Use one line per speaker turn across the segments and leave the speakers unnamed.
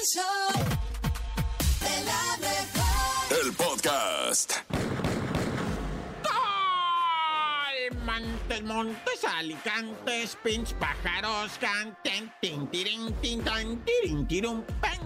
El show
podcast.
Montes, alicantes, pinch, pájaros, canten, tin, tirin, tin, tan, tirin, tirum, pan.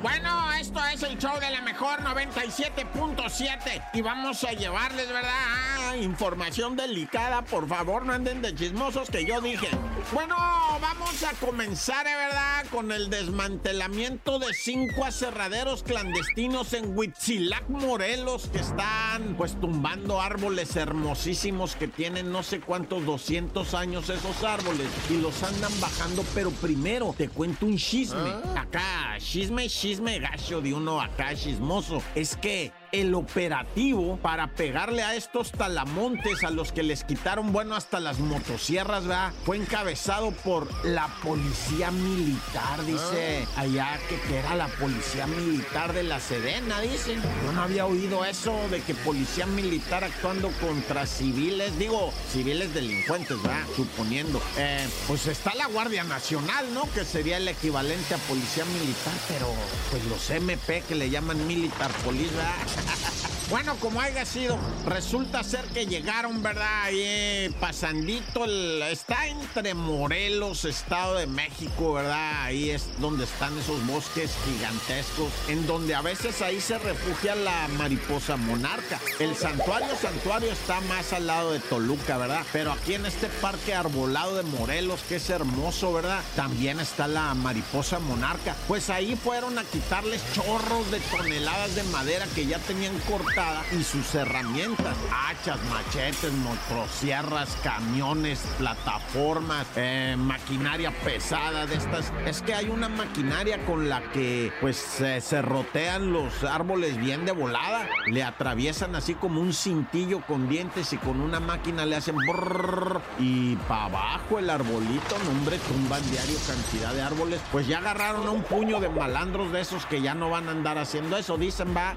Bueno, esto es el show de la mejor 97.7 y vamos a llevarles, ¿verdad? Ah, información delicada, por favor, no anden de chismosos que yo dije. Bueno, vamos a comenzar, ¿eh, ¿verdad? Con el desmantelamiento de cinco aserraderos clandestinos en Huitzilac, Morelos, que están pues tumbando árboles hermosísimos que tienen no sé cuántos 200 años esos árboles y los andan bajando, pero primero te cuento un chisme. Acá, chisme, chisme gacho de uno acá chismoso. Es que el operativo para pegarle a estos talamontes a los que les quitaron, bueno, hasta las motosierras, ¿verdad? Fue encabezado por la policía militar, dice. Allá que, que era la policía militar de la Sedena, dicen. Yo no había oído eso de que policía militar actuando contra civiles, digo, civiles delincuentes, ¿verdad? Suponiendo. Eh, pues está la Guardia Nacional, ¿no? Que sería el equivalente a policía militar, pero pues los MP que le llaman militar police, ¿verdad? ha ha ha. Bueno, como haya sido, resulta ser que llegaron, ¿verdad? Ahí eh, pasandito, el- está entre Morelos, Estado de México, ¿verdad? Ahí es donde están esos bosques gigantescos, en donde a veces ahí se refugia la mariposa monarca. El santuario, santuario está más al lado de Toluca, ¿verdad? Pero aquí en este parque arbolado de Morelos, que es hermoso, ¿verdad? También está la mariposa monarca. Pues ahí fueron a quitarles chorros de toneladas de madera que ya tenían cortada y sus herramientas, hachas, machetes, motosierras, camiones, plataformas, eh, maquinaria pesada de estas. Es que hay una maquinaria con la que pues se serrotean los árboles bien de volada, le atraviesan así como un cintillo con dientes y con una máquina le hacen brrrr, y para abajo el arbolito, no hombre, tumban diario cantidad de árboles. Pues ya agarraron a un puño de malandros de esos que ya no van a andar haciendo eso, dicen, va.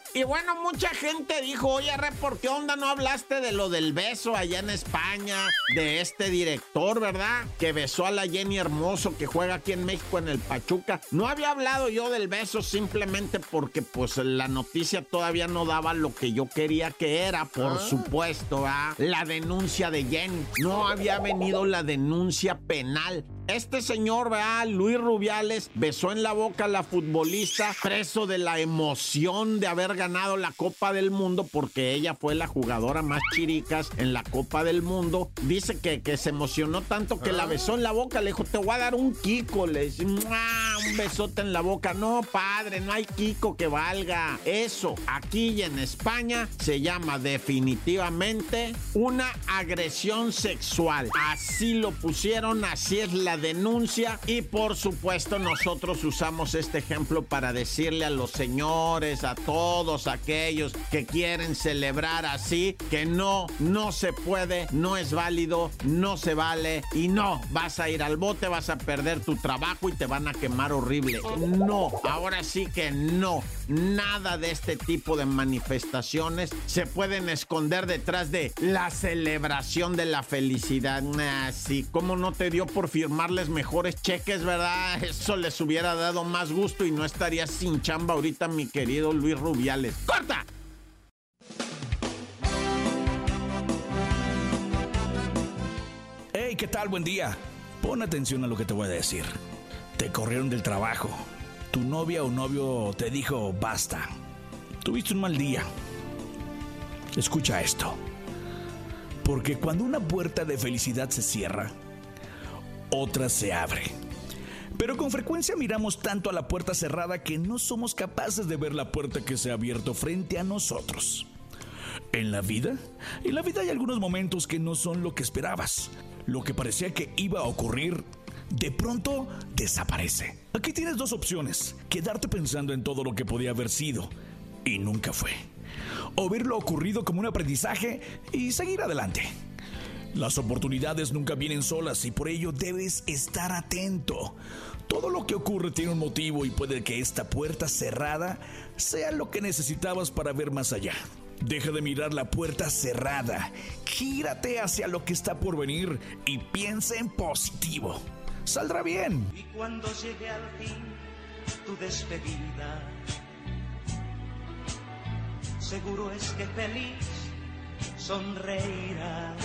Y bueno, mucha gente dijo, oye, Re, ¿por qué onda no hablaste de lo del beso allá en España? De este director, ¿verdad? Que besó a la Jenny Hermoso que juega aquí en México en el Pachuca. No había hablado yo del beso simplemente porque pues la noticia todavía no daba lo que yo quería que era, por supuesto, ¿verdad? La denuncia de Jenny. No había venido la denuncia penal. Este señor, ¿verdad? Luis Rubiales besó en la boca a la futbolista preso de la emoción de haber ganado la Copa del Mundo porque ella fue la jugadora más chiricas en la Copa del Mundo. Dice que, que se emocionó tanto que la besó en la boca. Le dijo, te voy a dar un Kiko. Le dice, un besote en la boca. No, padre, no hay Kiko que valga. Eso, aquí y en España, se llama definitivamente una agresión sexual. Así lo pusieron, así es la denuncia. Y por supuesto, nosotros usamos este ejemplo para decirle a los señores, a todos aquellos que quieren celebrar así, que no, no se puede, no es válido, no se vale y no, vas a ir al bote, vas a perder tu trabajo y te van a quemar horrible. No, ahora sí que no. Nada de este tipo de manifestaciones se pueden esconder detrás de la celebración de la felicidad. Así como no te dio por firmarles mejores cheques, ¿verdad? Eso les hubiera dado más gusto y no estaría sin chamba ahorita mi querido Luis ¡Corta!
Hey, ¿qué tal? Buen día. Pon atención a lo que te voy a decir. Te corrieron del trabajo. Tu novia o novio te dijo basta. Tuviste un mal día. Escucha esto. Porque cuando una puerta de felicidad se cierra, otra se abre. Pero con frecuencia miramos tanto a la puerta cerrada que no somos capaces de ver la puerta que se ha abierto frente a nosotros. En la vida, en la vida hay algunos momentos que no son lo que esperabas. Lo que parecía que iba a ocurrir, de pronto desaparece. Aquí tienes dos opciones. Quedarte pensando en todo lo que podía haber sido y nunca fue. O ver lo ocurrido como un aprendizaje y seguir adelante. Las oportunidades nunca vienen solas y por ello debes estar atento. Todo lo que ocurre tiene un motivo y puede que esta puerta cerrada sea lo que necesitabas para ver más allá. Deja de mirar la puerta cerrada, gírate hacia lo que está por venir y piensa en positivo. saldrá bien.
Y cuando llegue al fin tu despedida, seguro es que feliz sonreirás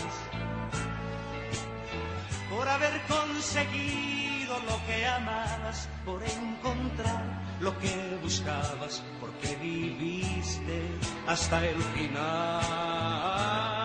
por haber conseguido lo que amabas, por encontrar lo que buscabas, porque viviste hasta el final.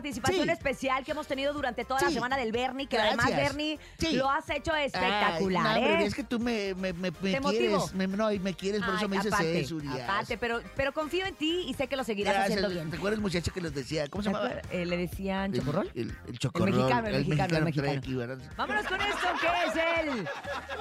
Participación
Sí.
especial que hemos tenido durante toda la
Sí.
semana del Bernie, que
Gracias.
además, Bernie,
Sí.
lo has hecho espectacular,
Ay, no,
¿eh?
es que tú me, me, me, me
¿Te
quieres. no, y me quieres, por
Ay,
eso me dices
aparte,
eso, Urias.
aparte, pero, pero confío en ti y sé que lo seguirás
Gracias.
haciendo bien.
¿Te acuerdas, muchacho, que los decía? ¿Cómo se
¿Te
llamaba?
Eh, ¿Le decían
El-
chocorrol?
El, el chocorrol.
mexicano, el mexicano, el
que trae
mexicano.
aquí.
Vámonos con esto que es el...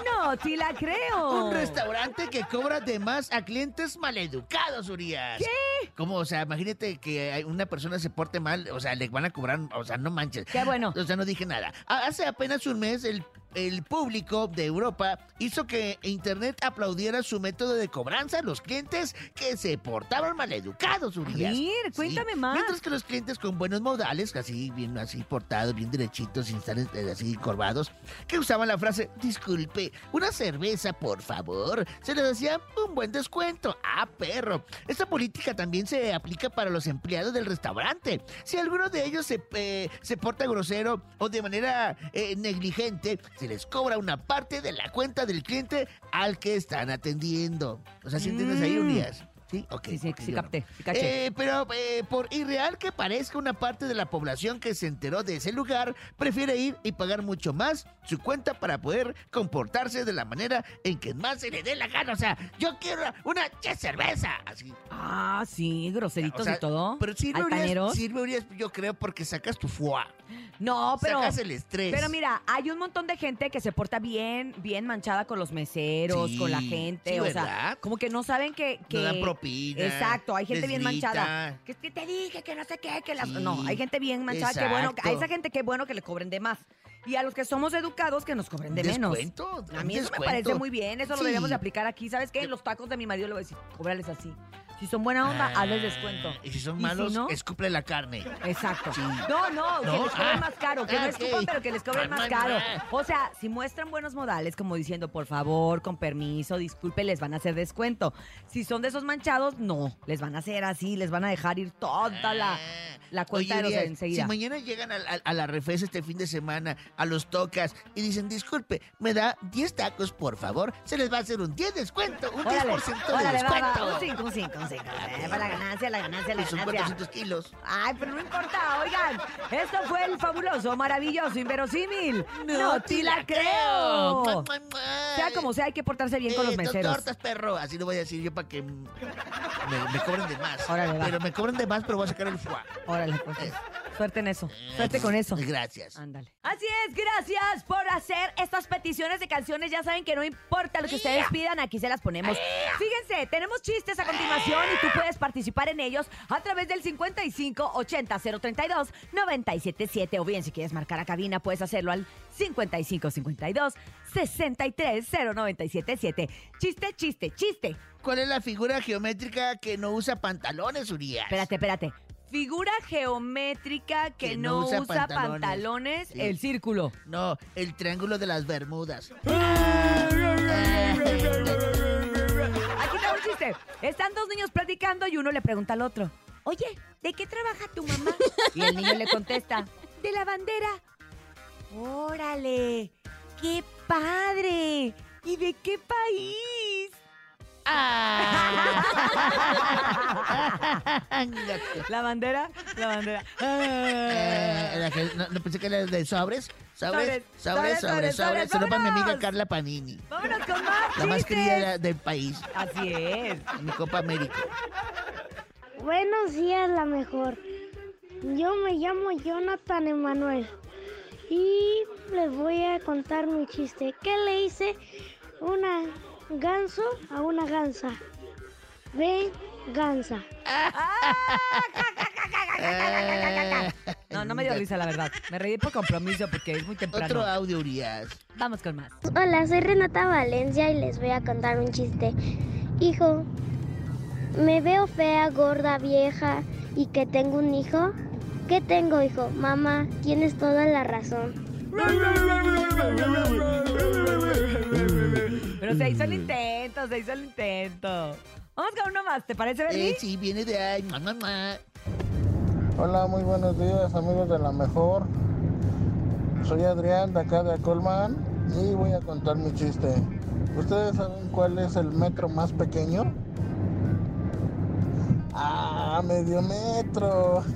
No, te la creo.
Un restaurante que cobra de más a clientes maleducados, Urias. ¿Qué? ¿Cómo? O sea, imagínate que una persona se porte mal, o sea, le van a cobrar, o sea, no manches.
Qué bueno.
O sea, no dije nada. Ha- Hace apenas un mes, el, el público de Europa hizo que Internet aplaudiera su método de cobranza a los clientes que se portaban maleducados, Urias.
ver, cuéntame más.
Mientras que los clientes con buenos modales, así bien así portados, bien derechitos, sin estar eh, así corvados, que usaban la frase, disculpe, una cerveza, por favor, se les hacía un buen descuento. Ah, perro. Esta política también se aplica para los empleados del restaurante. Si alguno de ellos se, eh, se porta grosero o de manera eh, negligente, se les cobra una parte de la cuenta del cliente al que están atendiendo. O sea, si entiendes ahí. Urias? Sí, ok.
Sí, sí,
no.
capté, caché.
Eh, pero eh, por irreal que parezca una parte de la población que se enteró de ese lugar, prefiere ir y pagar mucho más su cuenta para poder comportarse de la manera en que más se le dé la gana. O sea, yo quiero una che cerveza. Así.
Ah, sí, groseritos
O sea,
y todo.
Pero sirve, Urias,
Altaneros.
sirve, yo creo, porque sacas tu foie.
No, pero...
Sacas el estrés.
Pero mira, hay un montón de gente que se porta bien, bien manchada con los meseros,
Sí,
con la gente, o sea,
¿verdad?
como que no saben que, que
No dan propina,
Exacto, hay gente bien
grita.
manchada. Que, te dije que no sé qué, que las
Sí,
no, hay gente bien manchada, que bueno, a esa gente que bueno que le cobren de más. Y a los que somos educados que nos cobren de menos.
¿Descuento?
A
¿Un
mí eso me parece muy bien, eso lo
Sí.
deberíamos de aplicar aquí. ¿Sabes qué? Los tacos de mi marido le voy a decir, cóbrales así. Si son buena onda, hazles descuento.
Ah, Y si son
si
malos,
no?
escuple la carne.
Exacto.
Sí.
No, no, que
No,
les cobren
ah,
más caro, que
ah,
no
ok.
escupan, pero que les cobren más
Ah,
caro.
ah.
O sea, si muestran buenos modales, como diciendo, por favor, con permiso, disculpe, les van a hacer descuento. Si son de esos manchados, no, les van a hacer así, les van a dejar ir toda la,
Ah.
la cuenta
Oye,
de los enseguida.
Si mañana llegan a, a- a la refesa este fin de semana, a los tocas, y dicen, disculpe, me da 10 tacos, por favor, se les va a hacer un 10 descuento, un 10% de
órale, va, va,
descuento.
un 5, un 5, un 5. Para la ganancia, la ganancia, la
Y son
ganancia.
400 kilos.
Ay, pero no importa, oigan, esto fue el fabuloso, maravilloso, inverosímil. No, te la creo. Sea como sea, hay que portarse bien con los
Eh, dos
meseros.
tortas, perro. Así lo voy a decir yo para que me, me cobren de más.
Órale, va.
pero me cobren de más, pero voy a sacar el foie.
Órale, pues.
Eh.
Suerte en eso. Suerte con eso.
Gracias.
Ándale. Así es, gracias por hacer estas peticiones de canciones. Ya saben que no importa lo que ustedes pidan, aquí se las ponemos. Fíjense, tenemos chistes a continuación y tú puedes participar en ellos a través del 55 80 032 977 o bien si quieres marcar a cabina puedes hacerlo al 55 52 63 0977. Chiste, chiste, chiste.
¿Cuál es la figura geométrica que no usa pantalones, Urias?
Espérate, espérate. Figura geométrica que, no, usa, pantalones,
Sí.
el círculo.
No, el triángulo de las Bermudas.
Aquí está un chiste. Están dos niños platicando y uno le pregunta al otro, oye, ¿de qué trabaja tu mamá? Y el niño le contesta, de la bandera. Órale, qué padre. ¿Y de qué país?
Ah.
La bandera, la bandera.
Eh, la que- no, no, pensé que era de sobres. Sobres,
Sobres,
sobres,
sobres.
Solo para mi amiga. Carla Panini.
Vámonos con más
La más querida del país.
Así es.
en Mi Copa América.
Buenos días, la mejor. Yo me llamo Jonathan Emanuel y les voy a contar mi chiste. ¿Qué le hice una ganso a una gansa? Venganza.
Eh,
No, no me dio risa, la verdad. Me reí por compromiso porque es muy temprano.
Otro audio, Urias.
Vamos con más.
Hola, soy Renata Valencia y les voy a contar un chiste. Hijo, me veo fea, gorda, vieja y que tengo un hijo. ¿Qué tengo, hijo? Mamá, tienes toda la razón.
Pero se hizo el intento, se hizo el intento. Vamos con uno más, ¿te parece, Bernie?
Eh, sí, viene de ahí. Mua, mua.
Hola, muy buenos días amigos de la mejor. Soy Adrián de acá de Colman y voy a contar mi chiste. ¿Ustedes saben cuál es el metro más pequeño? Ah, medio metro.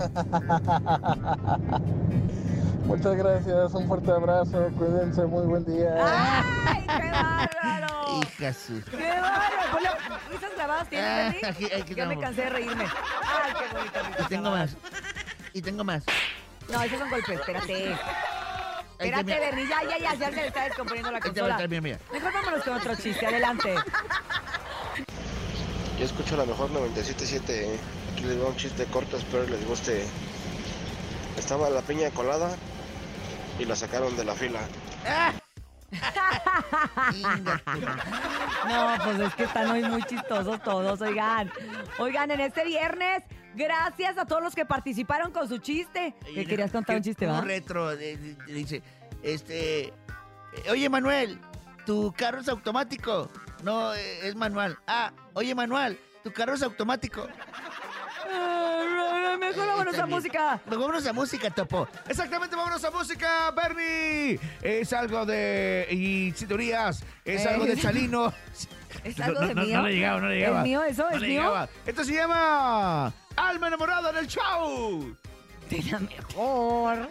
Muchas gracias, un fuerte abrazo, cuídense, muy buen día.
¡Ay, qué bárbaro!
Hija su.
¡Qué bárbaro! ¿Risas grabadas tienes,
Ah, aquí- aquí
Ya me cansé de reírme. ¡Ay, qué bonito!
Y tengo más. Y tengo más.
No, esos son golpes, espérate. Espérate,
te-
Bernie, ya, ya, ya, ya se le está descomponiendo la consola.
ahí te va, mira.
Mejor vámonos con otro chiste, adelante.
Yo escucho la mejor 97.7. Aquí les va un chiste corto, espero les guste. Estaba la piña colada y la sacaron de la fila.
No, pues es que están hoy muy chistosos todos, oigan. Oigan, en este viernes, gracias a todos los que participaron con su chiste.
Y
¿Qué querías contar un chiste, va?
retro. eh, eh, Dice, este... eh, Oye, Manuel, ¿tu carro es automático? No, eh, es manual. Ah, oye, Manuel, ¿tu carro es automático?
Eh, Mejor vámonos a música.
Vámonos a música, Topo.
Exactamente, vámonos a música, Bernie. Es algo de. Y si teorías, es
Eh.
algo de Chalino.
¿Es algo
no,
de
no,
mío?
no le llegaba, no le llegaba.
¿Es mío eso?
No
¿Es mío?
llegaba. Esto se llama. Alma enamorada en el show.
De la mejor.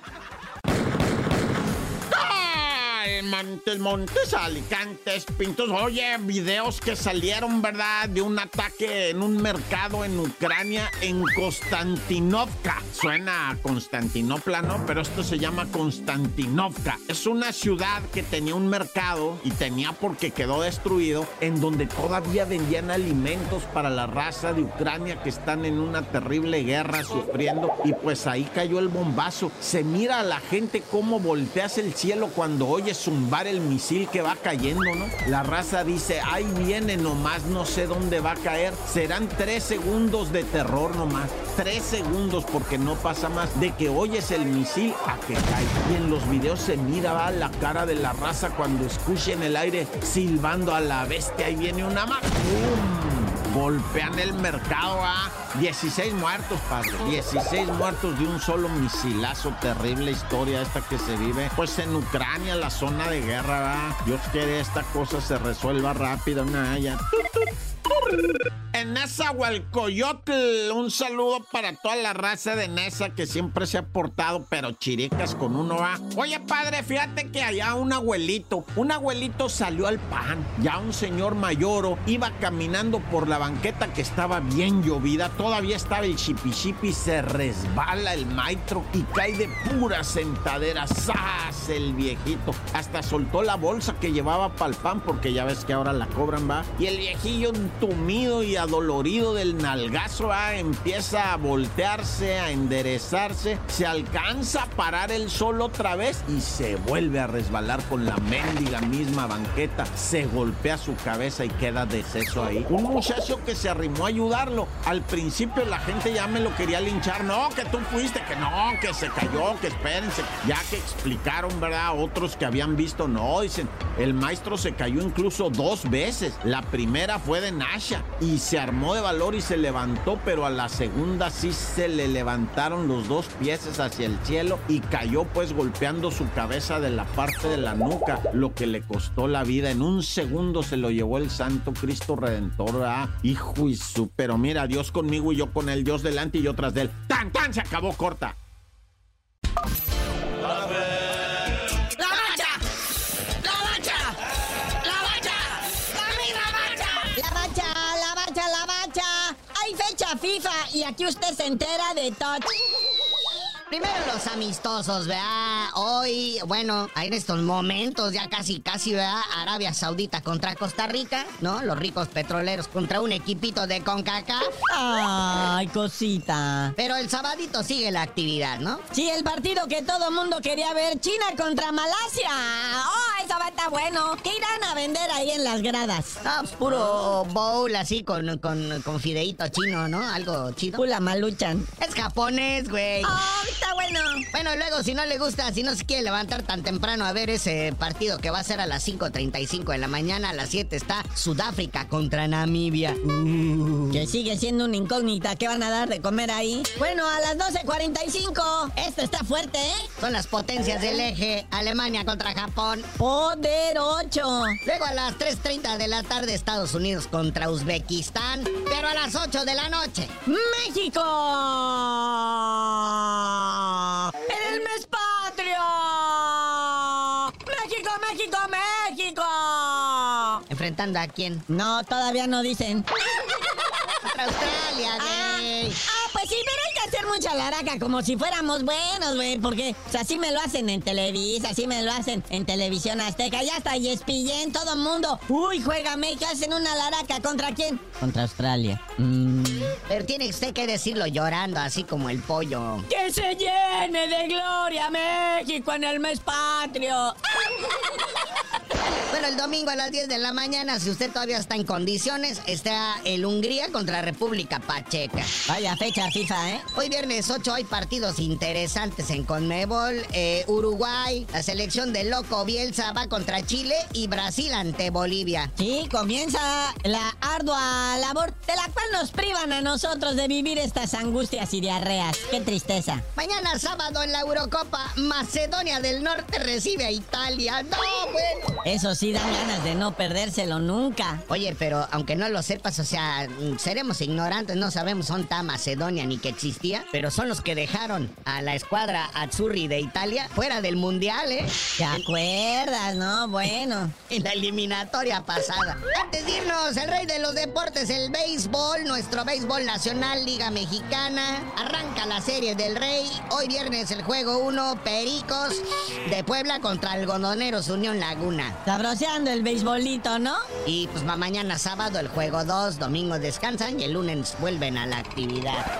Ay, Montes, Montes, Alicantes, Pintos. Oye, videos que salieron, ¿verdad? De un ataque en un mercado en Ucrania, en Konstantinovka. Suena a Constantinopla, ¿no? Pero esto se llama Konstantinovka. Es una ciudad que tenía un mercado y tenía porque quedó destruido, en donde todavía vendían alimentos para la raza de Ucrania que están en una terrible guerra sufriendo. Y pues ahí cayó el bombazo. Se mira a la gente cómo volteas el cielo cuando zumbar el misil que va cayendo, ¿no? La raza dice, ahí viene nomás, no sé dónde va a caer. Serán tres segundos de terror nomás. Tres segundos porque no pasa más de que oyes el misil a que cae. Y en los videos se mira va, la cara de la raza cuando escucha en el aire silbando a la bestia. Ahí viene una más. ¡Pum! Golpean el mercado a 16 muertos, padre. 16 muertos de un solo misilazo. Terrible historia esta que se vive. Pues en Ucrania, la zona de guerra, ¿va? Dios quiere esta cosa se resuelva rápido. Nah, ya. En Nezahualcoyotl, un saludo para toda la raza de Nesa que siempre se ha portado, pero chiricas con uno va. Oye, padre, fíjate que allá un abuelito, un abuelito salió al pan. Ya un señor mayoro iba caminando por la banqueta que estaba bien llovida. Todavía estaba el chipi se resbala el maestro y cae de pura sentadera. ¡Sas! El viejito. Hasta soltó la bolsa que llevaba para el pan porque ya ves que ahora la cobran, va. Y el viejillo entumido y adolorido del nalgazo, va, empieza a voltearse, a enderezarse, se alcanza a parar el sol otra vez y se vuelve a resbalar con la mendiga misma banqueta. Se golpea su cabeza y queda deceso ahí. Un muchacho que se arrimó a ayudarlo. Al principio la gente ya me lo quería linchar. No, que tú fuiste, que no, que se cayó, que espérense. Ya que explicaron, ¿verdad? Otros que habían visto, no, dicen, el maestro se cayó incluso dos veces. La primera fue de Nasha y se armó de valor y se levantó, pero a la segunda sí se le levantaron los dos pies hacia el cielo y cayó pues golpeando su cabeza de la parte de la nuca, lo que le costó la vida. En un segundo se lo llevó el Santo Cristo Redentor, ah, hijo y su, pero mira, Dios conmigo y yo con él, Dios delante y yo tras de él. ¡Tan, tan! Se acabó corta.
FIFA y aquí usted se entera de todo. Primero los amistosos, ¿verdad? Hoy, bueno, en estos momentos ya casi, casi, ¿verdad? Arabia Saudita contra Costa Rica, ¿no? Los ricos petroleros contra un equipito de CONCACAF.
Ay, cosita.
Pero el sabadito sigue la actividad, ¿no?
Sí, el partido que todo mundo quería ver, China contra Malasia. Oh, eso va a estar bueno. ¿Qué irán a vender ahí en las gradas?
Ah, pues puro bowl así con, con, con fideíto chino, ¿no? Algo chido.
Pula maluchan.
Es japonés, güey.
Oh, está bueno.
Bueno, luego si no le gusta, si no se quiere levantar tan temprano a ver ese partido que va a ser a las 5.35 de la mañana, a las 7 está Sudáfrica contra Namibia.
Que sigue siendo una incógnita. ¿Qué van a dar de comer ahí? Bueno, a las 12.45. Esto está fuerte, ¿eh?
Son las potencias del eje, Alemania contra Japón.
Poder 8.
Luego a las 3.30 de la tarde Estados Unidos contra Uzbekistán. Pero a las 8 de la noche.
¡México! ¡En el mes patrio! ¡México, México, México!
¿Enfrentando a quién?
No, todavía no dicen.
Australia, güey.
Ah, pues sí, pero hay que hacer mucha laraca como si fuéramos buenos, güey. Porque o sea, así me lo hacen en Televisa, así me lo hacen en Televisión Azteca. Ya está ESPN, todo el mundo. Uy, juega México, hacen una laraca. ¿Contra quién? Contra Australia. Mm.
Pero tiene usted que decirlo llorando, así como el pollo.
¡Que se llene de gloria México en el mes patrio!
Bueno, el domingo a las 10 de la mañana, si usted todavía está en condiciones, está el Hungría contra República Pacheca.
Vaya fecha FIFA, ¿eh?
Hoy viernes 8 hay partidos interesantes en Conmebol. Eh, Uruguay, la selección de Loco Bielsa va contra Chile y Brasil ante Bolivia.
Sí, comienza la ardua labor de la cual nos privan a nosotros de vivir estas angustias y diarreas. ¡Qué tristeza!
Mañana sábado en la Eurocopa, Macedonia del Norte recibe a Italia. ¡No, bueno!
Eso sí dan ganas de no perdérselo nunca.
Oye, pero aunque no lo sepas, o sea, seremos ignorantes, no sabemos dónde está Macedonia ni que existía, pero son los que dejaron a la escuadra Azzurri de Italia fuera del Mundial, ¿eh?
¿Te acuerdas, no? Bueno.
En la eliminatoria pasada. Antes de irnos, el rey de los deportes, el béisbol, nuestro béisbol nacional, Liga Mexicana. Arranca la serie del rey. Hoy viernes el juego 1, Pericos de Puebla contra Algodoneros Unión Laguna.
Sabroseando el beisbolito, ¿no?
Y pues mañana sábado el juego 2, domingo descansan y el lunes vuelven a la actividad.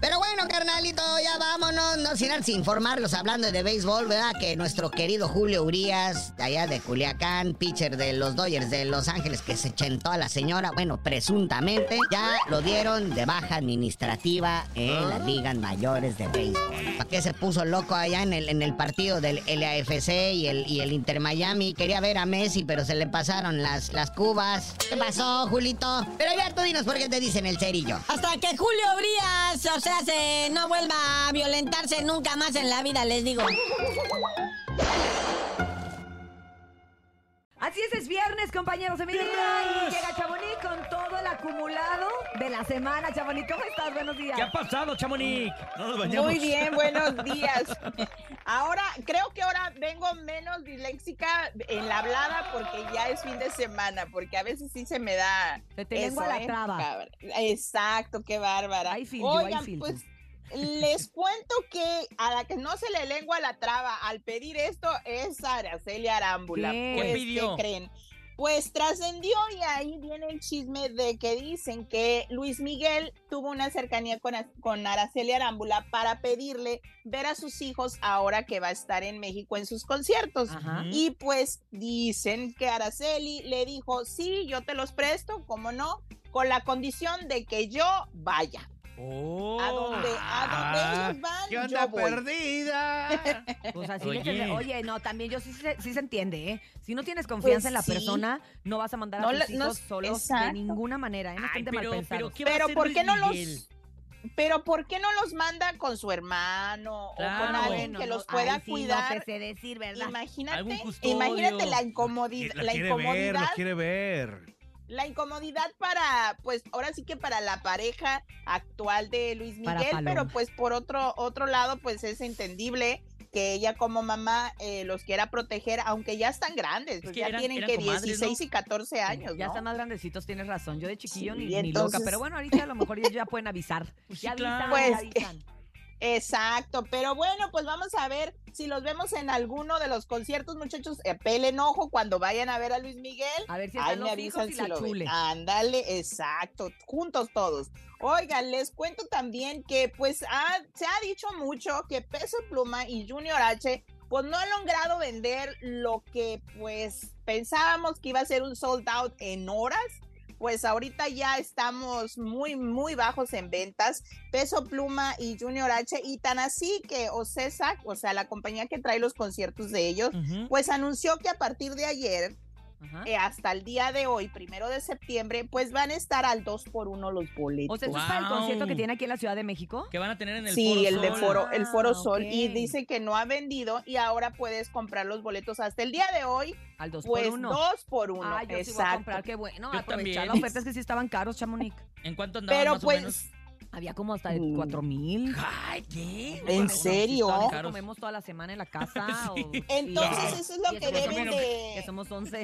Pero bueno, carnalito, ya vámonos, no sin antes informarlos hablando de béisbol, ¿verdad? Que nuestro querido Julio Urias, de allá de Culiacán, pitcher de los Dodgers de Los Ángeles, que se chentó a la señora, bueno, presuntamente, ya lo dieron de baja administrativa en las ligas mayores de béisbol. ¿Para qué se puso loco allá en el, en el partido del LAFC y el, y el Inter Miami? Quería ver a Messi, pero se le pasaron las, las cubas. ¿Qué pasó, Julito? Pero ya tú dinos por qué te dicen el cerillo.
Hasta que Julio Urias, o sea, se no vuelva a violentarse nunca más en la vida, les digo.
Así es, es viernes, compañeros. Y llega Chamonix con todo acumulado de la semana. Chamonix, ¿cómo estás? Buenos días.
¿Qué ha pasado, Chamonix? No nos bañamos.
Muy bien, buenos días. Ahora, creo que ahora vengo menos disléxica en la hablada porque ya es fin de semana, porque a veces sí se me da.
Se te lengua la traba.
cabra. Exacto, qué bárbara.
Hay filtro, hay
Oigan,
filtro.
pues les cuento que a la que no se le lengua la traba al pedir esto es Araceli Arámbula.
¿Qué?
Pues,
¿Qué pidió?
creen? Pues trascendió y ahí viene el chisme de que dicen que Luis Miguel tuvo una cercanía con, con Araceli Arámbula para pedirle ver a sus hijos ahora que va a estar en México en sus conciertos.
Ajá.
Y pues dicen que Araceli le dijo, sí, yo te los presto, como no, con la condición de que yo vaya.
Oh.
A donde, a donde ellos van,
¿Qué
yo voy.
perdida?
Pues así
Oye.
tendré- Oye, no, también yo sí, se- sí se entiende, ¿eh? Si no tienes confianza
Pues
en la
sí.
persona, no vas a mandar a
No
tus
no
hijos solos de ninguna manera, ¿eh? No estén de mal
pero, pero
pensados.
¿qué va a
Pero ¿por
Luis
qué no
Miguel?
los pero por qué no los manda con su hermano o con alguien que los pueda
ay, sí,
cuidar?
No te sé decir, ¿verdad?
Imagínate, imagínate la incomodidad,
La
la
quiere ver,
incomodidad,
lo quiere ver.
La incomodidad para, pues, ahora sí que para la pareja actual de Luis Miguel, pero pues por otro otro lado, pues es entendible que ella como mamá eh, los quiera proteger, aunque ya están grandes, pues
que
ya
eran-
tienen
eran
que
comadres,
16
¿no?
y 14 años,
Ya
¿no?
están más grandecitos, tienes razón. Yo de chiquillo
Sí,
ni, loca. Pero bueno, ahorita a lo mejor ellos ya pueden avisar.
Pues
ya avisan,
claro.
Pues,
ya avisan.
Exacto, pero bueno, pues vamos a ver si los vemos en alguno de los conciertos, muchachos. Eh, pelen ojo cuando vayan a ver a Luis Miguel.
A ver si están
me
los hijos
avisan
y
si
la
lo ven.
chule.
Ándale, exacto, juntos todos. Oigan, les cuento también que pues ha- se ha dicho mucho que Peso Pluma y Junior H pues no han logrado vender lo que pues pensábamos que iba a ser un sold out en horas. Pues ahorita ya estamos muy, muy bajos en ventas. Peso Pluma y Junior H. Y tan así que Ocesa, o sea, la compañía que trae los conciertos de ellos, pues anunció que a partir de ayer. Eh, hasta el día de hoy, primero de septiembre, pues van a estar al 2 por 1 los boletos.
O sea, ¿esto es para el
Wow.
concierto que tiene aquí en la Ciudad de México?
Que van a tener en el
sí,
Foro
el de
Sol.
Foro, el Foro
Ah,
Sol. Y dice que no ha vendido y ahora puedes comprar los boletos hasta el día de hoy,
Al 2
pues
por 1
2 por 1
Ah, yo sí voy a
Exacto.
comprar, qué bueno.
Yo
aprovechar
también.
la oferta es que sí estaban caros, Chamonix.
¿En cuánto andaban
Pero
más o menos?
Había como hasta de
Mm.
4 mil.
Ay, ¿qué?
¿En serio?
estaban
¿Qué
caros.
comemos toda la semana en la casa? o-
Entonces, eso es lo que
somos-
deben
Que
de...
somos 11.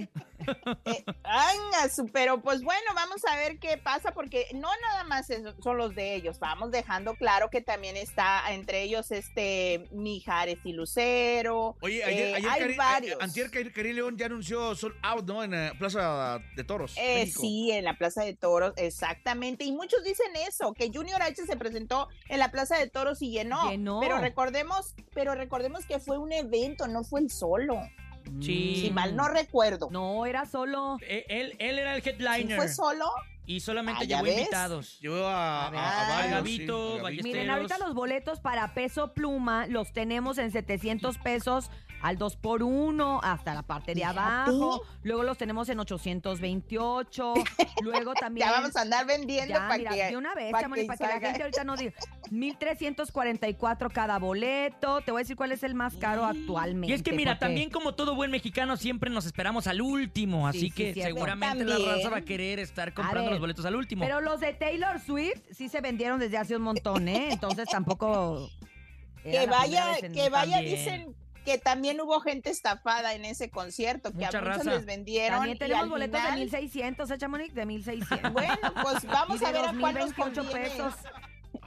Eh, anga, su- pero pues bueno, vamos a ver qué pasa porque no nada más es- son los de ellos, vamos dejando claro que también está entre ellos este Mijares y Lucero.
Oye, ayer,
eh,
ayer
hay
Cari-
varios.
eh, antier Cari- Karim León ya anunció Sold Out, ¿no? En eh, Plaza de Toros.
Eh,
México.
sí, en la Plaza de Toros, exactamente. Y muchos dicen eso, que Junior H se presentó en la Plaza de Toros y llenó.
Llenó.
Pero recordemos, pero recordemos que fue un evento, no fue el solo.
Sí.
Si mal no recuerdo.
No, era solo.
Eh, Él, él era el headliner.
fue solo,
Y solamente
Ah, ¿ya
llevó
ves?
invitados.
Llevó a,
A ver.
a- a
Ah,
varios,
Gabito,
sí, a
Ballesteros.
Miren, ahorita los boletos para peso pluma los tenemos en 700 pesos al 2 por 1 hasta la parte de abajo. Luego los tenemos en 828. Luego también.
ya vamos a andar vendiendo
Ya,
para
mira,
que.
de una vez,
que
para que la gente ahorita no diga. 1344 cada boleto. Te voy a decir cuál es el más caro actualmente.
Y es que mira,
porque-
también como todo buen mexicano siempre nos esperamos al último,
Sí,
así
sí,
que seguramente la raza va a querer estar comprando los boletos al último.
Pero los de Taylor Swift sí se vendieron desde hace un montón, ¿eh? Entonces tampoco.
Que vaya,
en-
que vaya,
También.
dicen que también hubo gente estafada en ese concierto, que
Mucha
a muchos
raza.
les vendieron.
También
y
tenemos boletos
final-
de 1600, ¿eh, Chamonix? De 1600.
Bueno, pues vamos
y de
a ver a cuál nos
2028
conviene.
pesos.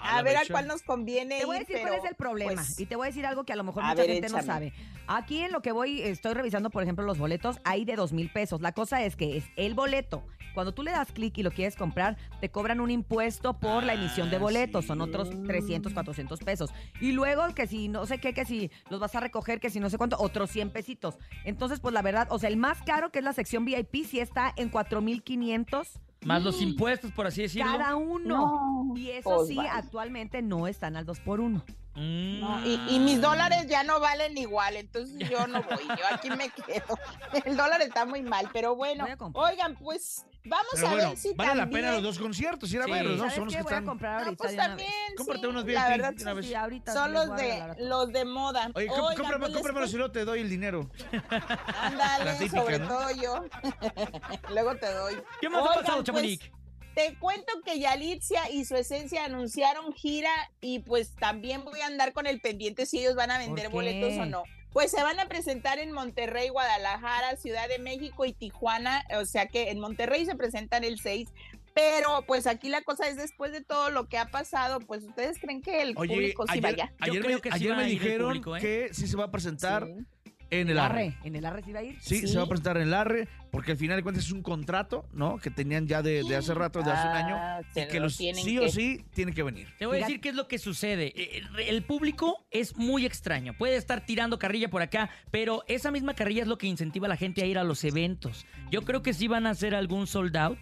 A ver a cuál nos conviene.
Te voy a
ir,
decir cuál es el problema.
pues,
y te voy a decir algo que a lo mejor
A
mucha
ver,
gente no sabe. Aquí en lo que voy, estoy revisando, por ejemplo, los boletos, hay de dos mil pesos. La cosa es que es el boleto. Cuando tú le das clic y lo quieres comprar, te cobran un impuesto por la emisión de
Ah,
boletos.
sí.
Son otros 300, 400 pesos. Y luego que si no sé qué, que si los vas a recoger, que si no sé cuánto, otros 100 pesitos. Entonces, pues la verdad, o sea, el más caro, que es la sección VIP, sí está en 4500
Más los impuestos, por así decirlo.
cada uno.
No,
Y eso
pues
sí,
vale.
actualmente no están al 2 por 1
Mm.
no, y, y mis dólares ya no valen igual, entonces yo no voy, yo aquí me quedo. El dólar está muy mal, pero bueno. Oigan, pues vamos
Pero
a
bueno,
ver si
vale la pena los dos conciertos, ir a
Sí.
verlos, ¿no?
¿Sabes
Son los que
Voy a
están.
comprar
No,
ahorita
pues
de una
también.
Cómprate
sí,
unos
la
VIP
verdad,
una vez.
Sí, ahorita
son
les
los de los de moda.
Oye,
Oigan,
cómprame,
pues les
cómpramelo, si no te doy el dinero.
Ándale,
La típica,
sobre
¿no?
todo yo. Luego te doy.
¿Qué más ha
Oigan,
pasado,
pues,
Chamonix?
Te cuento que Yalitza y su esencia anunciaron gira y pues también voy a andar con el pendiente si ellos van a vender boletos o no. Pues se van a presentar en Monterrey, Guadalajara, Ciudad de México y Tijuana. O sea que en Monterrey se presentan el 6. Pero pues aquí la cosa es después de todo lo que ha pasado, pues ustedes creen que el
Oye,
público sí
ayer,
vaya.
Yo
ayer
creo
me,
que sí
ayer
va
me dijeron
público, ¿eh?
que sí se va a presentar
Sí.
En el ARRE.
¿En el arre sí va a ir?
Sí,
Sí.
se va a presentar en el ARRE, porque al final de cuentas es un contrato, ¿no? Que tenían ya de, de hace rato, de hace un año.
Ah,
Y
se
que
lo
los
tienen
sí
que-
o sí tienen que venir.
Te voy a decir qué es lo que sucede. Eh, El público es muy extraño. Puede estar tirando carrilla por acá, pero esa misma carrilla es lo que incentiva a la gente a ir a los eventos. Yo creo que sí van a hacer algún sold out.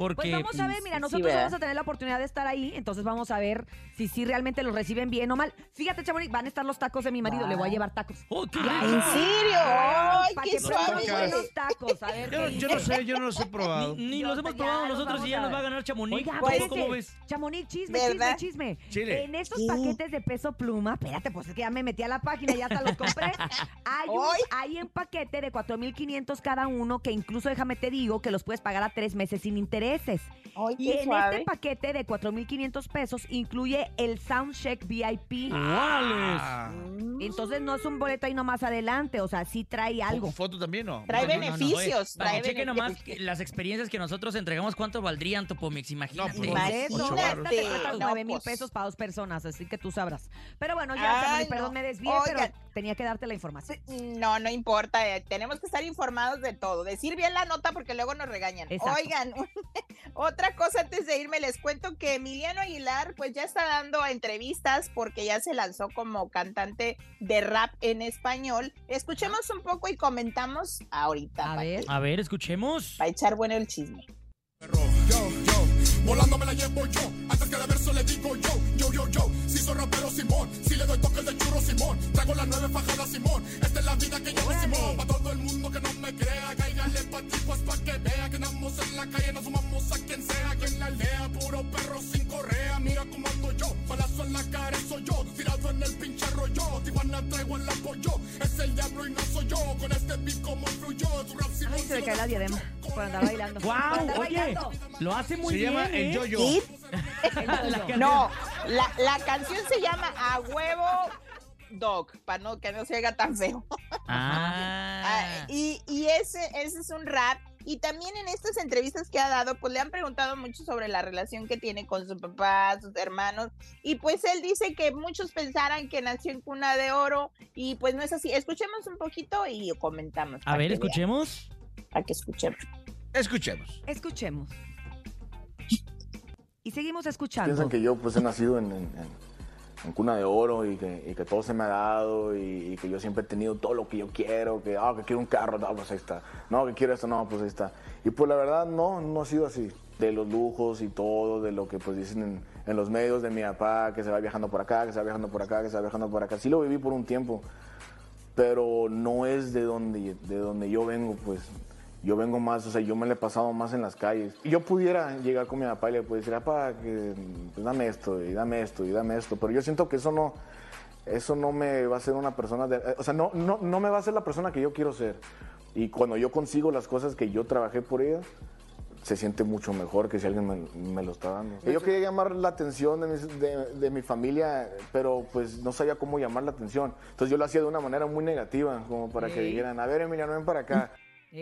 Porque
Pues vamos a ver, mira,
sí,
nosotros vamos a tener la oportunidad de estar ahí, entonces vamos a ver si sí realmente los reciben bien o mal. Fíjate, Chamonix, van a estar los tacos de mi marido, le voy a llevar tacos.
¡Oh, qué
¿En serio? ¡Ay, qué suave!
buenos tacos, a ver
Yo, no sé, yo no los he probado.
Ni, los hemos probado
los
nosotros y ya nos va a ganar Chamonix.
Oiga,
¿Cómo, cómo ves?
Chamonix, chisme,
¿Verdad?
chisme, chisme.
Chile.
En estos
¿Qué?
paquetes de peso pluma, espérate, pues es que ya me metí a la página, ya hasta los compré. Hay, un,
Ay.
hay en paquete de 4,500 cada uno, que incluso déjame te digo que los puedes pagar a tres meses sin intereses.
Ay,
Y en
suave.
este paquete de 4,500 pesos incluye el Soundcheck VIP. Entonces no es un boleto ahí nomás adelante, o sea, sí trae algo.
¿Con foto también no?
Trae
No, no, no, no,
beneficios, trae
cheque nomás
beneficios.
las experiencias que nosotros entregamos, ¿cuánto valdrían Topomix? Imagínate.
pues,
Por
Imagínate. No,
9 mil
pues.
pesos para dos personas, así que tú sabrás. Pero bueno, ya,
Ay, no.
perdón, me desvié, pero tenía que darte la información.
No, no importa, eh, tenemos que estar informados de todo. Decir bien la nota porque luego nos regañan.
Exacto.
Oigan, otra cosa antes de irme, les cuento que Emiliano Aguilar pues ya está dando entrevistas porque ya se lanzó como cantante de rap en español. Escuchemos un poco y comentamos ahorita.
A ver.
que-
A ver, escuchemos.
Para echar bueno el chisme.
Yo, yo, volando me la llevo yo. Antes que de verso le digo yo, yo, yo, yo. Si soy rapero Simón, si le doy toques de churro Simón. Traigo las nueve fajadas Simón. Esta es la vida que llevo Simón. Pa' todo el mundo que no me crea, cáigale pa' tipos pa' que vea que andamos en la calle, nos sumamos a quien sea. Aquí en la aldea, puro perro sin correa. Mira cómo ando yo, balazo en la cara, soy yo. En el pinche rollo, Tijuana traigo el apoyo. Es el diablo y no soy yo. Con este beat como fluyó, tu rap Simón.
Ay, se le cae la diadema por andar bailando.
¡Wow!
andar
Oye,
bailando.
lo hace muy
Se
bien.
llama el
¿eh?
yo-yo.
¿Sí?
El yo-yo.
No, la, la canción se llama A Huevo Dog, para no, que no se oiga tan feo.
Ah.
Ah, y y ese, ese es un rap. Y también en estas entrevistas que ha dado, pues le han preguntado mucho sobre la relación que tiene con su papá, sus hermanos. Y pues él dice que muchos pensaran que nació en cuna de oro. Y pues no es así. Escuchemos un poquito y comentamos.
A ver, escuchemos.
Para que escuchemos.
Escuchemos.
Escuchemos. Y seguimos escuchando.
Piensan que yo pues he nacido en, en- en- en cuna de oro y que, todo se me ha dado y, y que yo siempre he tenido todo lo que yo quiero, que, ah, que quiero un carro, no, pues ahí está. No, que quiero esto, no, pues ahí está. Y pues la verdad no, no ha sido así. De los lujos y todo, de lo que pues dicen en, en los medios de mi papá, que se va viajando por acá, que se va viajando por acá, que se va viajando por acá. Sí lo viví por un tiempo, pero no es de donde, de donde yo vengo, pues. Yo vengo más, o sea, yo me lo he pasado más en las calles. Yo pudiera llegar con mi papá y le pudiera decir, papá, que, pues, dame esto, y dame esto, y dame esto. Pero yo siento que eso no, eso no me va a hacer una persona, de, o sea, no, no, no me va a ser la persona que yo quiero ser. Y cuando yo consigo las cosas que yo trabajé por ellas, se siente mucho mejor que si alguien me, me lo está dando. Yo quería llamar la atención de, mis- de- de mi familia, pero pues no sabía cómo llamar la atención. Entonces yo lo hacía de una manera muy negativa, como para que
Ey.
dijeran, a ver, Emiliano, ven para acá.
Sí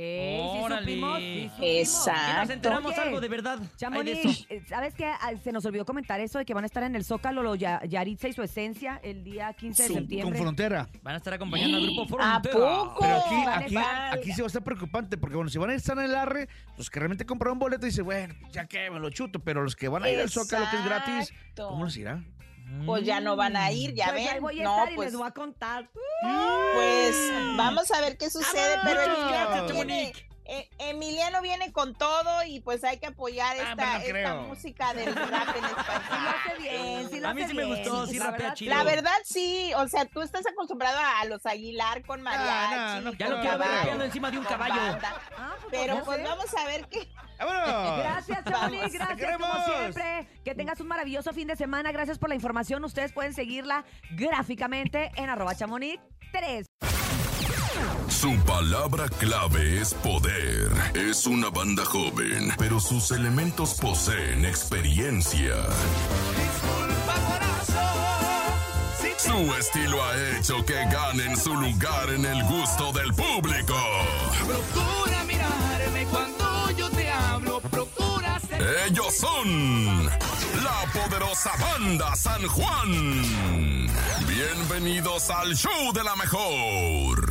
supimos, sí supimos.
Exacto.
Ya nos enteramos
Oye,
algo de verdad. De
Chamonix,
eso.
eh, ¿sabes qué? Ah, Se nos olvidó comentar eso de que van a estar en el Zócalo, lo Ya- Yaritza y su esencia, el día 15 de
Sí,
Con
septiembre.
frontera.
Van a estar acompañando al grupo
¿A
Frontera.
poco?
Pero aquí,
a
aquí, aquí se va a estar preocupante, porque bueno, si van a estar en el arre, los que realmente compraron un boleto dicen, bueno, ya que me lo chuto, pero los que van a ir al Zócalo, que es gratis. ¿cómo les irá?
Pues ya no van a ir, ya
Pues ahí
ven.
voy a
no,
estar y
pues,
les voy a contar.
pues vamos a ver qué sucede, pero eh, Emiliano viene con todo y pues hay que apoyar
Ah,
esta,
no
música del rap en
Sí lo
español.
hace bien, sí lo
A mí sí me gustó, sí
la
rapea
verdad,
chido.
La verdad sí, o sea, tú estás acostumbrado a los Aguilar con mariachi,
no, no
Ya lo quiero ver rapeando encima de un caballo.
banda.
Ah, pues,
Pero pues vamos a ver qué.
¡Vámonos!
Gracias, Chamonix,
Vamos.
gracias como siempre. Que tengas un maravilloso fin de semana. Gracias por la información. Ustedes pueden seguirla gráficamente en arroba chamonix 3.
Su palabra clave es poder. Es una banda joven, pero sus elementos poseen experiencia. Su estilo ha hecho que ganen su lugar en el gusto del público.
Procura mirarme cuando yo te hablo. Procura ser.
Ellos son la poderosa banda San Juan. Bienvenidos al show de la mejor.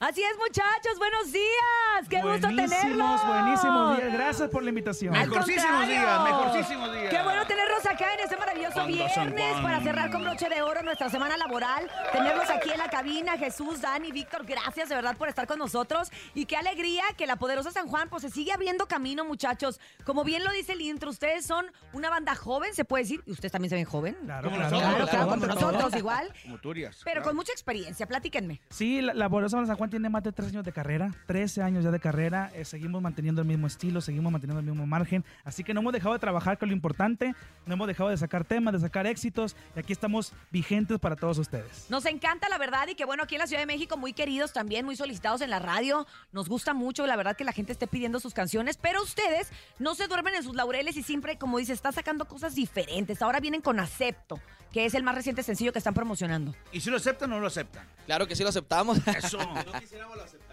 Así es, muchachos, buenos días. Qué gusto tenerlos.
Buenísimos, buenísimos días. Gracias por la invitación.
Al
Mejorcísimos días, mejorcísimos días.
Qué bueno tenerlos acá en este maravilloso viernes para cerrar con broche de oro nuestra semana laboral. Tenerlos aquí en la cabina, Jesús, Dani, Víctor, gracias de verdad por estar con nosotros. Y qué alegría que la poderosa San Juan pues se sigue abriendo camino, muchachos. Como bien lo dice el intro, ustedes son una banda joven, se puede decir. Y ustedes también se ven joven.
Claro,
claro,
claro,
claro,
claro,
como nosotros igual.
Como Turias.
Pero con mucha experiencia, platíquenme.
Sí, la, la Poderosa San Juan tiene más de tres años de carrera, 13 años ya de carrera, eh, seguimos manteniendo el mismo estilo, seguimos manteniendo el mismo margen, así que no hemos dejado de trabajar con lo importante, no hemos dejado de sacar temas, de sacar éxitos, y aquí estamos vigentes para todos ustedes.
Nos encanta, la verdad, y que bueno, aquí en la Ciudad de México, muy queridos también, muy solicitados en la radio. Nos gusta mucho, la verdad, que la gente esté pidiendo sus canciones, pero ustedes no se duermen en sus laureles y siempre, como dice, están sacando cosas diferentes. Ahora vienen con Acepto, que es el más reciente sencillo que están promocionando.
¿Y si lo aceptan o no lo aceptan?
Claro que sí lo aceptamos.
Eso. quisiéramos lo aceptamos.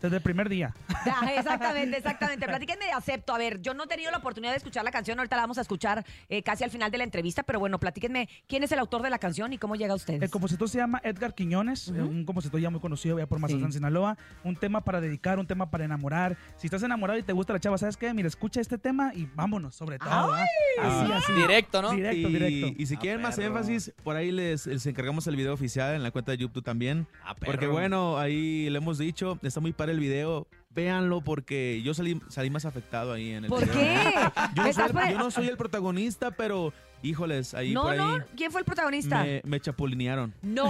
Desde el primer día.
Ah, exactamente, exactamente. Platíquenme de Acepto. A ver, yo no he tenido la oportunidad de escuchar la canción, ahorita la vamos a escuchar eh, casi al final de la entrevista, pero bueno, platíquenme quién es el autor de la canción y cómo llega a ustedes.
El compositor se llama Edgar Quiñones, eh, un compositor ya muy conocido ya por Mazatlán, Sinaloa. Un tema para dedicar, un tema para enamorar. Si estás enamorado y te gusta la chava, ¿sabes qué? Mira, escucha este tema y vámonos, sobre todo. ¿ah? Así, así.
Directo, ¿no?
Directo,
y,
directo.
y si
Ah,
quieren más énfasis, por ahí les, les encargamos el video oficial en la cuenta de YouTube también. porque bueno, ahí le hemos dicho, está muy padre el video. Véanlo porque yo salí, salí más afectado ahí en el
¿Por
video.
qué?
Yo no, soy
¿Estás
el,
por-
yo no soy el protagonista, pero híjoles, ahí
no,
por ahí
no, ¿quién fue el protagonista?
me, me chapulinearon.
No.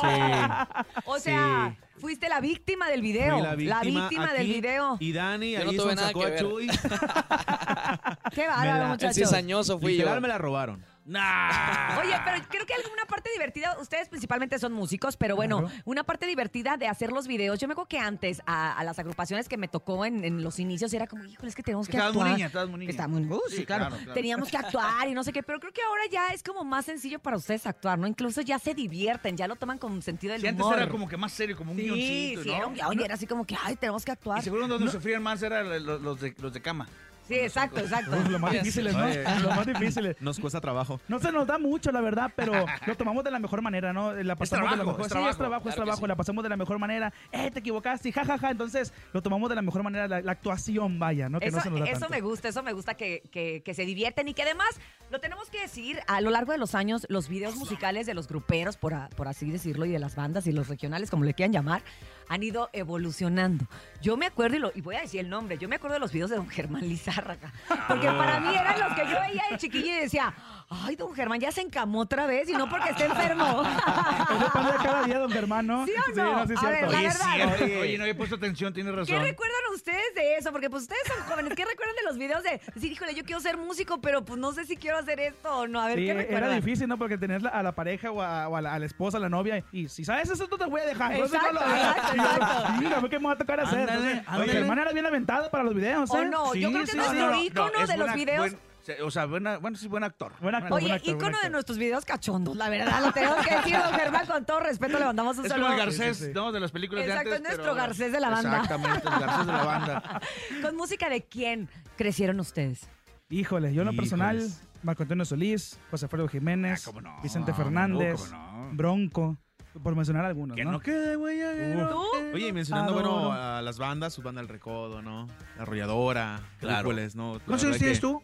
Sí.
O sea, fuiste la víctima del video.
Fui la víctima,
del
aquí,
video.
Y Dani
Yo no
ahí
nada
sacó
que
a. Chuy.
Qué bárbaro, muchachos.
El cizañoso fui
Literal
yo.
me la robaron.
Oye, pero creo que alguna parte divertida, ustedes principalmente son músicos, pero bueno,
Claro.
una parte divertida de hacer los videos. Yo me acuerdo que antes a, a las agrupaciones que me tocó en, en los inicios era como, híjole, es que tenemos que
Estabas muy
actuar.
niña, estabas muy niña.
Estaba muy- uh, sí,
Sí,
claro.
claro, claro.
Teníamos que actuar y no sé qué, pero creo que ahora ya es como más sencillo para ustedes actuar, ¿no? Incluso ya se divierten, ya lo toman con sentido del
antes
humor.
era como que más serio, como un
Sí,
guioncito,
sí,
¿no?
era un y era así como que, ay, tenemos que actuar.
Y seguro donde sufrían más eran los de, los de cama.
Sí, exacto, exacto.
Lo más difíciles, ¿no? Lo más difíciles.
Nos cuesta trabajo.
No se nos da mucho, la verdad, pero lo tomamos de la mejor manera, ¿no? La pasamos de la trabajo, mejor es Sí, es trabajo. trabajo, es trabajo.
sí.
La pasamos de la mejor manera. Eh, te equivocaste, jajaja. Entonces, lo tomamos de la mejor manera. La, la actuación, vaya, ¿no? Que
Eso,
no se nos da
eso
tanto.
me gusta, eso me gusta que, que- que se divierten y que además lo tenemos que decir a lo largo de los años, los videos musicales de los gruperos, por, a- por así decirlo, y de las bandas y los regionales, como le quieran llamar, han ido evolucionando. Yo me acuerdo, y, lo- y voy a decir el nombre, yo me acuerdo de los videos de don Germán Porque para mí eran los que yo veía de chiquilla y decía, ay, don Germán ya se encamó otra vez y no porque esté enfermo.
Eso pasa cada día, don Germán, ¿no?
¿Sí o no?
sí, es
A ver, la verdad.
cierto.
Oye.
Oye, no había puesto atención, tiene razón.
¿Qué recuerdan ustedes de eso? Porque pues ustedes son jóvenes. ¿Qué recuerdan de los videos de decir, híjole, yo quiero ser músico, pero pues no sé si quiero hacer esto o no? A ver,
Sí,
¿qué
era
recuerdan?
difícil, ¿no? Porque tener la- a la pareja o, a, o a la, a la esposa, a la novia, y si sabes eso, no te voy a dejar. Entonces,
Exacto,
no lo
exacto, exacto.
Mira, ¿qué me va a tocar hacer?
Ándale, ándale.
Oye, Germán era bien aventado para los videos,
¿O
¿eh?
no? Yo creo que es nuestro ícono de los videos.
O sea, buena, bueno, sí, buen actor. Buen actor,
Oye,
buen actor, buen
ícono de nuestros videos cachondos, la verdad, lo tenemos que decir, don Germán, con todo respeto, le mandamos un
Es
saludo.
como el Garcés, ¿no? De las películas
Exacto,
de
es
antes.
nuestro
pero-
Garcés de la banda.
Exactamente, el Garcés de la banda.
¿Con música de quién crecieron ustedes?
Híjole, yo en lo personal. Marco Antonio Solís, José Alfredo Jiménez, Ah, no, Vicente Fernández,
no.
Bronco, por mencionar algunos,
Que
¿no?
no quede quede. Oye, y mencionando,
Adoro.
bueno, a las bandas, su banda El Recodo, ¿no? La Arrolladora.
Claro.
¿no?
¿Cuántos años tienes tú?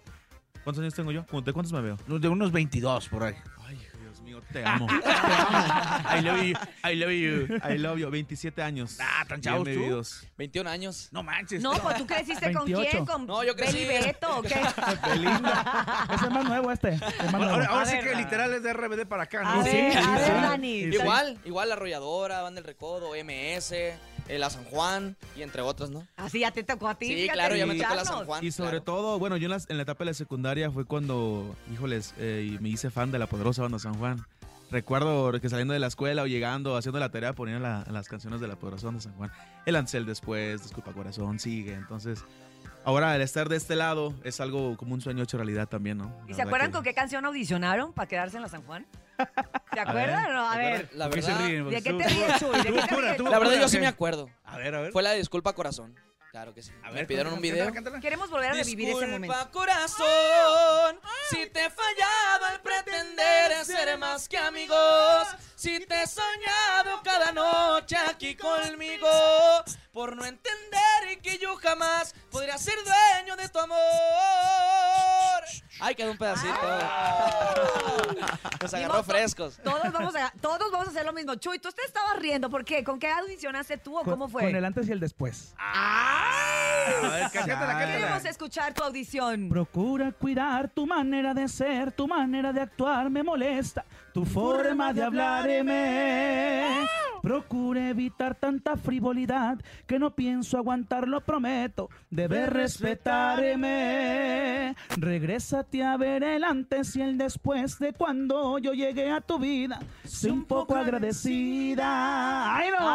¿Cuántos años tengo yo? ¿De cuántos me veo?
De unos 22 por ahí.
Ay, Dios mío, te amo. Te amo. I love you. I love you. I love you. 27 años.
Ah, tan
Bien
chavos tú.
vividos.
21 años.
No manches.
No, pues tú creciste con
28.
quién, con
No, yo crecí.
Beli Beto, ¿o qué?
Ese es más nuevo este. es más Ahora, nuevo. ahora- ahora
A
sí
ver.
que literal es de RBD para acá,
A
¿no?
ver, a ver, Dani.
Igual, igual la arrolladora, Banda del Recodo, MS, la San Juan y entre otras, ¿no?
Así ya te tocó a ti,
Sí,
fíjate,
claro, ya me tocó la. San Juan.
Y sobre
claro.
todo, bueno, yo en la, en la etapa de la secundaria fue cuando, híjoles, eh, me hice fan de la poderosa banda San Juan. Recuerdo que saliendo de la escuela o llegando, haciendo la tarea, ponían la- las canciones de la poderosa banda San Juan. El Ansel después, Disculpa Corazón, sigue. Entonces, ahora el estar de este lado es algo como un sueño hecho realidad también, ¿no?
¿Y se acuerdan con qué canción audicionaron para quedarse en la San Juan? ¿Se acuerdan o no? A ver.
La
¿Por qué se
verdad,
ríen?
¿De qué te ríes, Chuy? ¿De qué te ríes?
la verdad yo sí me acuerdo.
A ver, a ver.
Fue la de Disculpa Corazón. Claro que sí.
A
me
ver,
pidieron
cántala,
un video.
cántala, cántala.
Queremos volver a revivir ese momento.
Disculpa corazón, si te he fallado al pretender ser más que amigos. Si te he soñado cada noche aquí conmigo, por no entender que yo jamás podría ser dueño de tu amor. Ay, quedó un pedacito. Nos agarró frescos.
Todos vamos, a, todos vamos a hacer lo mismo. Chuy, tú te estabas riendo. ¿Por qué? ¿Con qué audicionaste tú o cómo fue?
Con el antes y el después.
A
ver, cántala, cántala.
Queremos escuchar tu audición.
Procura cuidar tu manera de ser, tu manera de actuar me molesta, tu forma de hablarme. Procura evitar tanta frivolidad que no pienso aguantar, lo prometo. Debes respetarme. Regrésate a ver el antes y el después de cuando yo llegué a tu vida. Sé un poco agradecida. ¡Ay, no!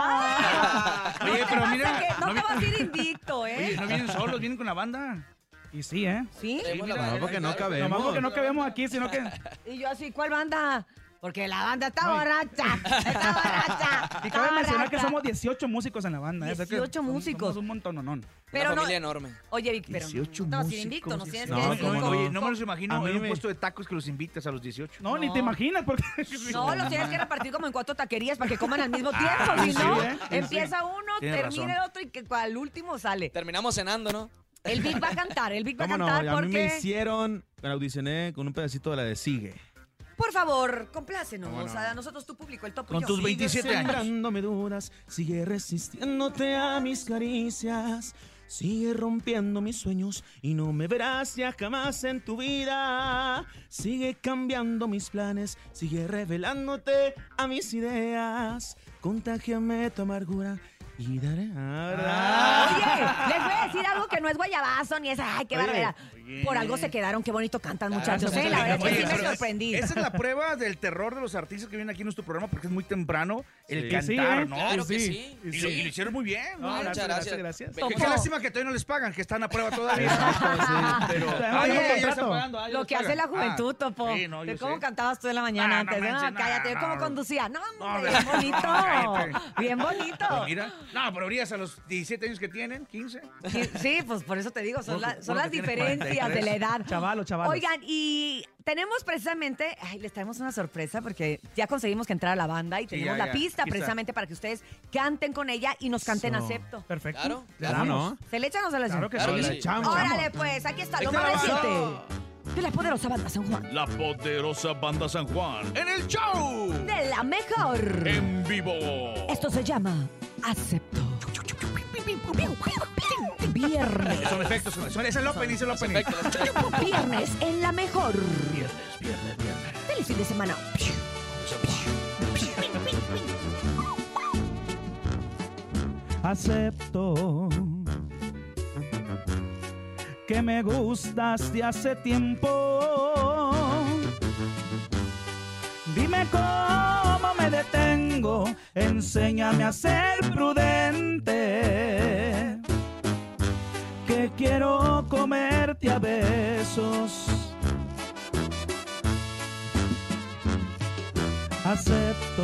Oye, pero mira. no te vas a ir invicto, ¿eh?
Oye, no vienen solos, vienen con la banda.
Y sí, ¿eh?
¿Sí?
No, porque no cabemos.
Nomás porque no cabemos aquí, sino que...
Y yo así, ¿cuál banda? Porque la banda está borracha. Está borracha.
Y cabe mencionar que somos 18 músicos en la banda. ¿eh? O sea que
18
somos-
músicos.
Somos un montononón.
Pero no-
enorme.
Oye, Vic, pero
18
no
músicos,
invicto, nos tienes
No,
que
no,
decir
no, oye, no me los imagino
A mí
en un
me-
puesto de tacos que los invitas a los 18.
No, ni te imaginas porque...
No, los tienes que repartir como en cuatro taquerías para que coman al mismo tiempo.
Ah,
si
sí,
no,
¿eh? Sí,
empieza uno,
Tienes
termina
razón.
el otro y que al último sale.
Terminamos cenando, ¿no?
El Vic va a cantar, el Vic va a
¿Cómo no?
cantar
A mí me
porque...
hicieron, me audicioné con un pedacito de la de Sigue.
Por favor, complácenos.
¿Cómo no?
A nosotros, tu público, el top
Con
yo.
tus 27 años. Sembrándome dudas, sigue resistiéndote a mis caricias. Sigue rompiendo mis sueños y no me verás ya jamás en tu vida. Sigue cambiando mis planes, sigue revelándote a mis ideas. Contágiame tu amargura y daré
Ah, Oye, les voy a decir algo que no es guayabazo ni es, ay, qué
oye.
Por algo se quedaron, qué bonito cantan, muchachos. ¿eh? La verdad es que sí me sorprendí.
Esa es la prueba del terror de los artistas que vienen aquí en nuestro programa porque es muy temprano el
Sí.
cantar,
Sí, ¿eh?
¿no?
Claro que sí.
Y, lo, y lo hicieron muy bien.
No,
¿no?
muchas gracias, gracias.
Qué, lástima que todavía no les pagan, que están a prueba todavía.
Sí.
Pero,
Oye,
pagando, ah,
lo que hace la juventud,
Ah,
Topo.
no,
de cómo
sé.
cantabas tú en la mañana
Ah,
antes. No, cállate, cómo conducía. No, hombre, bien bonito. Bien bonito.
Pues mira, no, pero brillas a los 17 años que tienen, 15.
Sí, pues por eso te digo, son, la- las diferencias de la
43.
edad.
Chavalos, chavalos.
Oigan, y tenemos precisamente, ay, les traemos una sorpresa porque ya conseguimos que entrara la banda y
Sí,
tenemos
ya,
la
ya,
pista precisamente para que ustedes canten con ella y nos canten acepto.
Perfecto.
Claro,
claro. ¿no?
¿Se le echan o se le echan?
Claro que Claro sí. Echamos.
Órale, pues, aquí está lo más reciente de la poderosa banda San Juan.
La poderosa banda San Juan en el show.
De la mejor.
En vivo.
Esto se llama Acepto. Viernes.
Son efectos, son, son- es el opening, es el opening.
Viernes en la mejor.
Viernes, viernes, viernes.
Feliz fin de semana.
Acepto que me gustas de hace tiempo. Dime cómo me detengo, enséñame a ser prudente. Que quiero comerte a besos. Acepto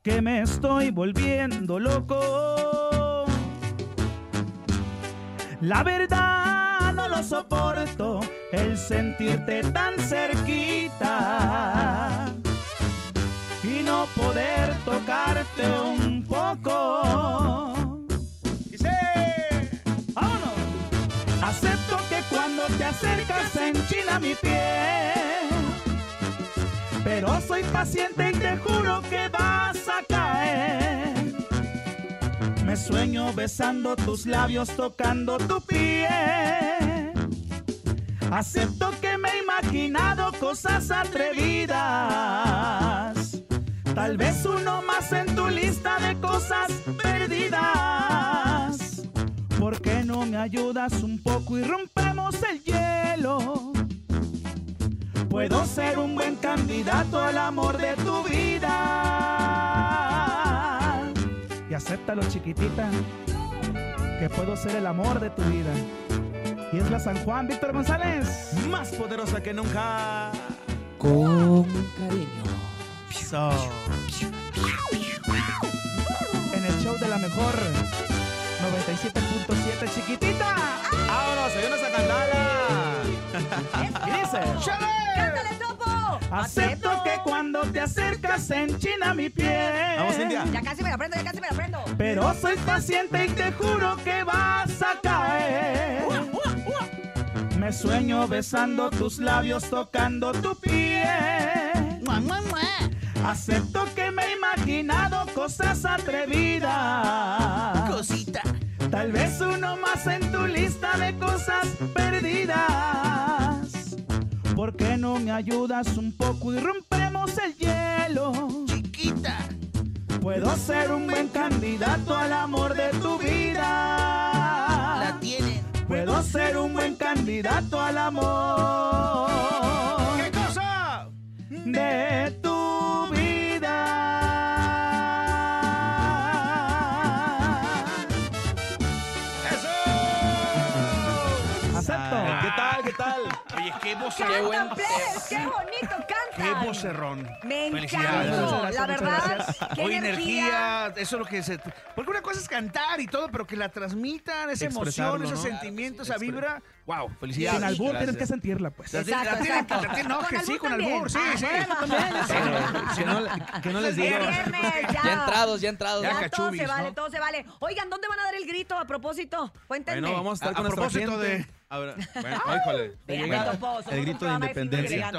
que me estoy volviendo loco. La verdad no lo soporto, el sentirte tan cerquita y no poder tocarte un poco. Acepto que cuando te acercas se enchina mi piel. Pero soy paciente y te juro que vas a caer. Me sueño besando tus labios, tocando tu piel. Acepto que me he imaginado cosas atrevidas. Tal vez uno más en tu lista de cosas perdidas. ¿Por qué no me ayudas un poco y rompemos el hielo? Puedo ser un buen candidato al amor de tu vida. Y acéptalo, chiquitita, que puedo ser el amor de tu vida. Y es la San Juan, Víctor González.
Más poderosa que nunca.
Con cariño. En el show de la mejor 97.7, chiquitita.
¡Vámonos! ¡Hay una sacandala!
Y dice:
¡Cántale, Topo!
Acepto que cuando te acercas enchina mi piel.
Vamos, India.
Ya casi me la prendo, ya casi me la prendo.
Pero soy paciente y te juro que vas a caer. Me sueño besando tus labios, tocando tu piel. Acepto que me he imaginado cosas atrevidas.
Cosita.
Tal vez uno más en tu lista de cosas perdidas. ¿Por qué no me ayudas un poco y rompemos el hielo?
Chiquita.
Puedo ser un buen candidato al amor de tu vida.
La tienen.
Puedo ser un buen candidato al amor.
¿Qué cosa?
De
qué
voz
¡Qué buen! ¡Qué bonito
Qué
cantan!
vocerrón.
Me encantó, la verdad. ¡Qué
Oye,
energía!
eso es lo que se... Porque una cosa es cantar y todo, pero que la transmitan, esa emoción, esos
¿no?
sentimientos, esa vibra. Wow, felicidades.
Sin albur tienes que sentirla, pues.
La tienen- la tienen que- la tienen- no,
Con
que sí, con albur, sí, sí.
Que no, les
Es
digo.
ya.
Entrados, ya entrados.
Ya,
Ya
todo se vale, todo se vale. Oigan, ¿dónde van a dar el grito a propósito? Cuéntenme.
Bueno, vamos a estar
A-
con
propósito
gente.
de-
Ahora, bueno, híjole. El grito de independencia.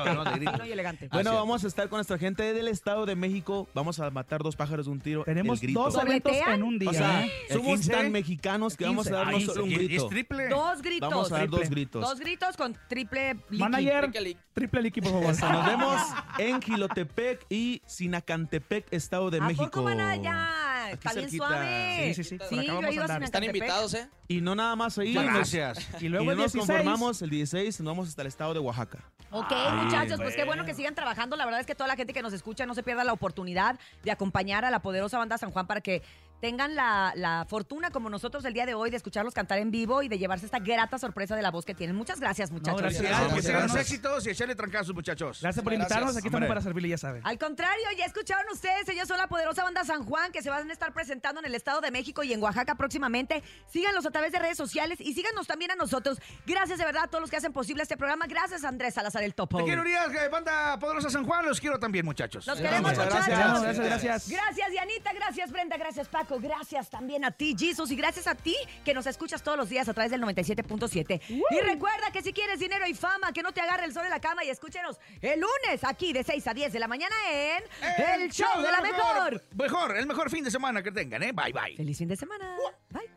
Bueno, vamos a estar con nuestra gente del Estado de México. Vamos a matar dos pájaros de un tiro.
Tenemos
el grito.
dos eventos en un día.
O sea,
¿eh?
¿El
somos
15?
tan mexicanos que vamos a dar no solo un grito.
Es triple.
Dos gritos.
Vamos a dar dos gritos.
Dos gritos con triple liqui.
Manager,
Triple-
triple liqui, por favor.
Nos vemos en Gilotepec y Sinacantepec, Estado de
¿A
México.
poco van allá?
Aquí
Está bien
cerquita.
suave.
Sí, sí, sí. Por
Sí,
acá
yo
vamos
he ido
a
a
andar.
Están invitados, ¿eh?
Y no nada más ahí. Nos-
gracias.
Y
Y
luego el
nos
16.
conformamos el 16, nos vamos hasta el estado de Oaxaca.
Ok,
Ay,
muchachos, pues qué
bueno
que sigan trabajando. La verdad es que toda la gente que nos escucha no se pierda la oportunidad de acompañar a la poderosa banda San Juan para que tengan la, la fortuna, como nosotros el día de hoy, de escucharlos cantar en vivo y de llevarse esta grata sorpresa de la voz que tienen. Muchas gracias, muchachos.
gracias.
Felicidades, que los
gracias.
éxitos y echarle trancazos, muchachos.
Gracias por
Gracias.
invitarnos. Aquí estamos
Hombre.
para servirle, ya saben.
Al contrario, ya escucharon ustedes, ellos son la poderosa banda San Juan que se van a estar presentando en el Estado de México y en Oaxaca próximamente. Síganlos a través de redes sociales y síganos también a nosotros. Gracias de verdad a todos los que hacen posible este programa. Gracias Andrés Salazar el Topo.
Te quiero, Urias, que banda Poderosa San Juan, los quiero también, muchachos.
Los queremos,
Muchas
muchachos.
gracias.
Gracias, gracias.
Gracias, Dianita. Gracias, Brenda. Gracias, Paco. Gracias también a ti, Jesus. Y gracias a ti que nos escuchas todos los días a través del 97.7. Y recuerda que si quieres dinero y fama, que no te agarre el sol en la cama y escúchenos el lunes aquí de 6 a 10 de la mañana en El, Show de la Mejor.
Mejor, el mejor fin de semana que tengan, ¿eh? Bye, bye.
Feliz fin de semana. Bye.